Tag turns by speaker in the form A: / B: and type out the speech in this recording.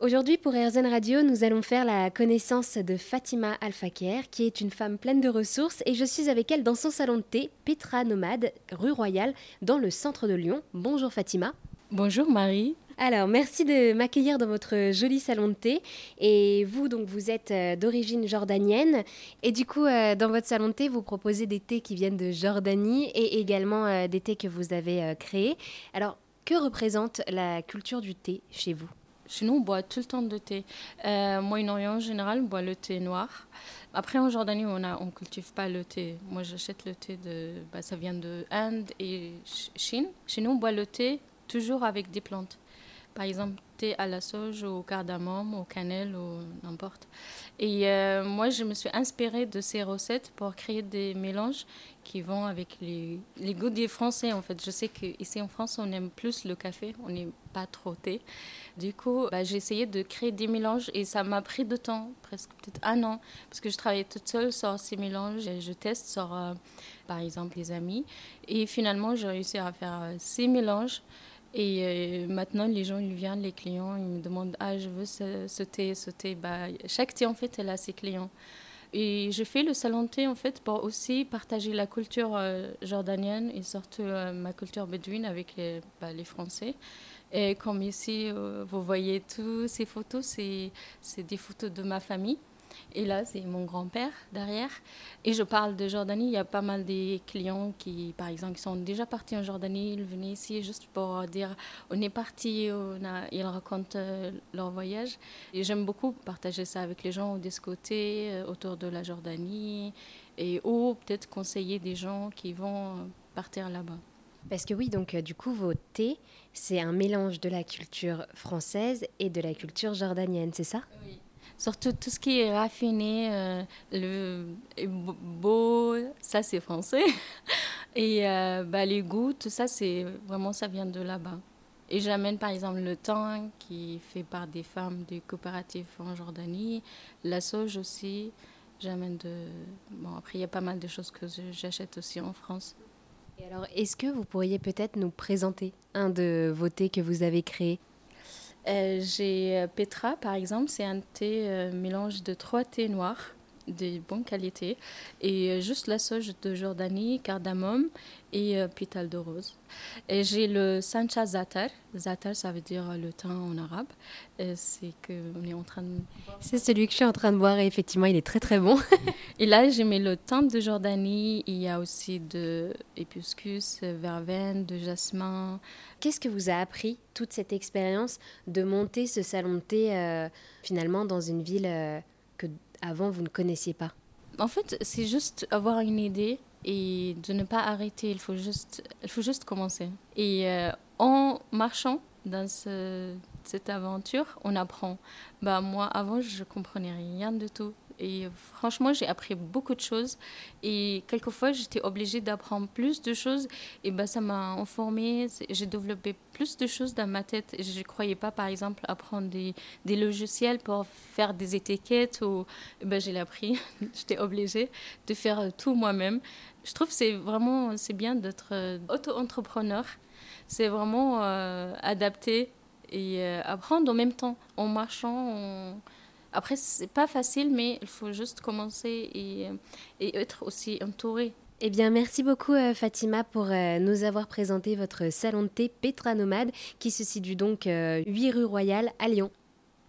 A: Aujourd'hui, pour RZN Radio, nous allons faire la connaissance de Fatima Alfaker, qui est une femme pleine de ressources, et je suis avec elle dans son salon de thé, Petra Nomade, rue Royale, dans le centre de Lyon. Bonjour Fatima.
B: Bonjour Marie.
A: Alors, merci de m'accueillir dans votre joli salon de thé. Et vous, donc, vous êtes euh, d'origine jordanienne. Et du coup, euh, dans votre salon de thé, vous proposez des thés qui viennent de Jordanie et également euh, des thés que vous avez créés. Alors, que représente la culture du thé chez vous?
B: Chez nous, on boit tout le temps de thé. Euh, Moyen-Orient, en général, on boit le thé noir. Après, en Jordanie, on ne on cultive pas le thé. Moi, j'achète le thé de. Bah, ça vient de Inde et Chine. Chez nous, on boit le thé toujours avec des plantes. Par exemple, thé à la sauge, au cardamome, au cannelle, ou n'importe. Et euh, moi, je me suis inspirée de ces recettes pour créer des mélanges qui vont avec les, les goûts des Français. En fait, je sais qu'ici en France, on aime plus le café, on n'est pas trop thé. Du coup, bah, j'ai essayé de créer des mélanges et ça m'a pris de temps, presque peut-être un an, parce que je travaillais toute seule sur ces mélanges je teste sur, euh, par exemple, les amis. Et finalement, j'ai réussi à faire euh, ces mélanges. Et euh, maintenant, les gens, ils viennent, les clients, ils me demandent Ah, je veux ce, thé, ce thé. Bah, chaque thé, en fait, elle a ses clients. Et je fais le salon thé, en fait, pour aussi partager la culture euh, jordanienne et surtout euh, ma culture bédouine avec les, bah, les Français. Et comme ici, vous voyez toutes ces photos, c'est des photos de ma famille. Et là, c'est mon grand-père derrière. Et je parle de Jordanie. Il y a pas mal de clients qui, par exemple, qui sont déjà partis en Jordanie. Ils venaient ici juste pour dire on est parti. ils racontent euh, leur voyage. Et j'aime beaucoup partager ça avec les gens de ce côté, euh, autour de la Jordanie. Et ou peut-être conseiller des gens qui vont partir là-bas.
A: Parce que oui, donc euh, du coup, vos thés, c'est un mélange de la culture française et de la culture jordanienne, c'est ça?
B: Oui. Surtout tout ce qui est raffiné, euh, le beau, ça c'est français. Et euh, bah, les goûts, tout ça, c'est vraiment ça vient de là-bas. Et j'amène par exemple le thym qui est fait par des femmes des coopératives en Jordanie, la sauge aussi. J'amène de. Bon, après, il y a pas mal de choses que j'achète aussi en France.
A: Et alors, est-ce que vous pourriez peut-être nous présenter un de vos thés que vous avez créé
B: j'ai euh, Petra, par exemple, c'est un thé euh, mélange de trois thés noirs de bonne qualité et juste la sauge de Jordanie, cardamome et pétale de rose. Et j'ai le Sancha Zatar. Zatar, ça veut dire le thym en arabe. C'est que on est en train de.
A: C'est celui que je suis en train de boire et effectivement, il est très très bon.
B: et là, j'ai mis le thym de Jordanie. Il y a aussi de hibiscus, verveine, de jasmin.
A: Qu'est-ce que vous a appris toute cette expérience de monter ce salon de thé euh, finalement dans une ville euh, que avant vous ne connaissiez pas?
B: En fait, c'est juste avoir une idée et de ne pas arrêter. Il faut juste, il faut juste commencer. Et euh, en marchant dans cette aventure, on apprend. Bah moi, avant, je comprenais rien du tout. Et franchement, j'ai appris beaucoup de choses. Et quelquefois, j'étais obligée d'apprendre plus de choses. Et ben, ça m'a informée. J'ai développé plus de choses dans ma tête. Je ne croyais pas, par exemple, apprendre des, logiciels pour faire des étiquettes. Ou, ben, j'ai appris. j'étais obligée de faire tout moi-même. Je trouve que c'est vraiment c'est bien d'être euh, auto-entrepreneur. C'est vraiment euh, adapter et euh, apprendre en même temps, en marchant, après, c'est pas facile, mais il faut juste commencer et, et être aussi entouré.
A: Eh bien, merci beaucoup euh, Fatima pour euh, nous avoir présenté votre salon de thé Petra Nomade qui se situe donc 8 rue Royale à Lyon.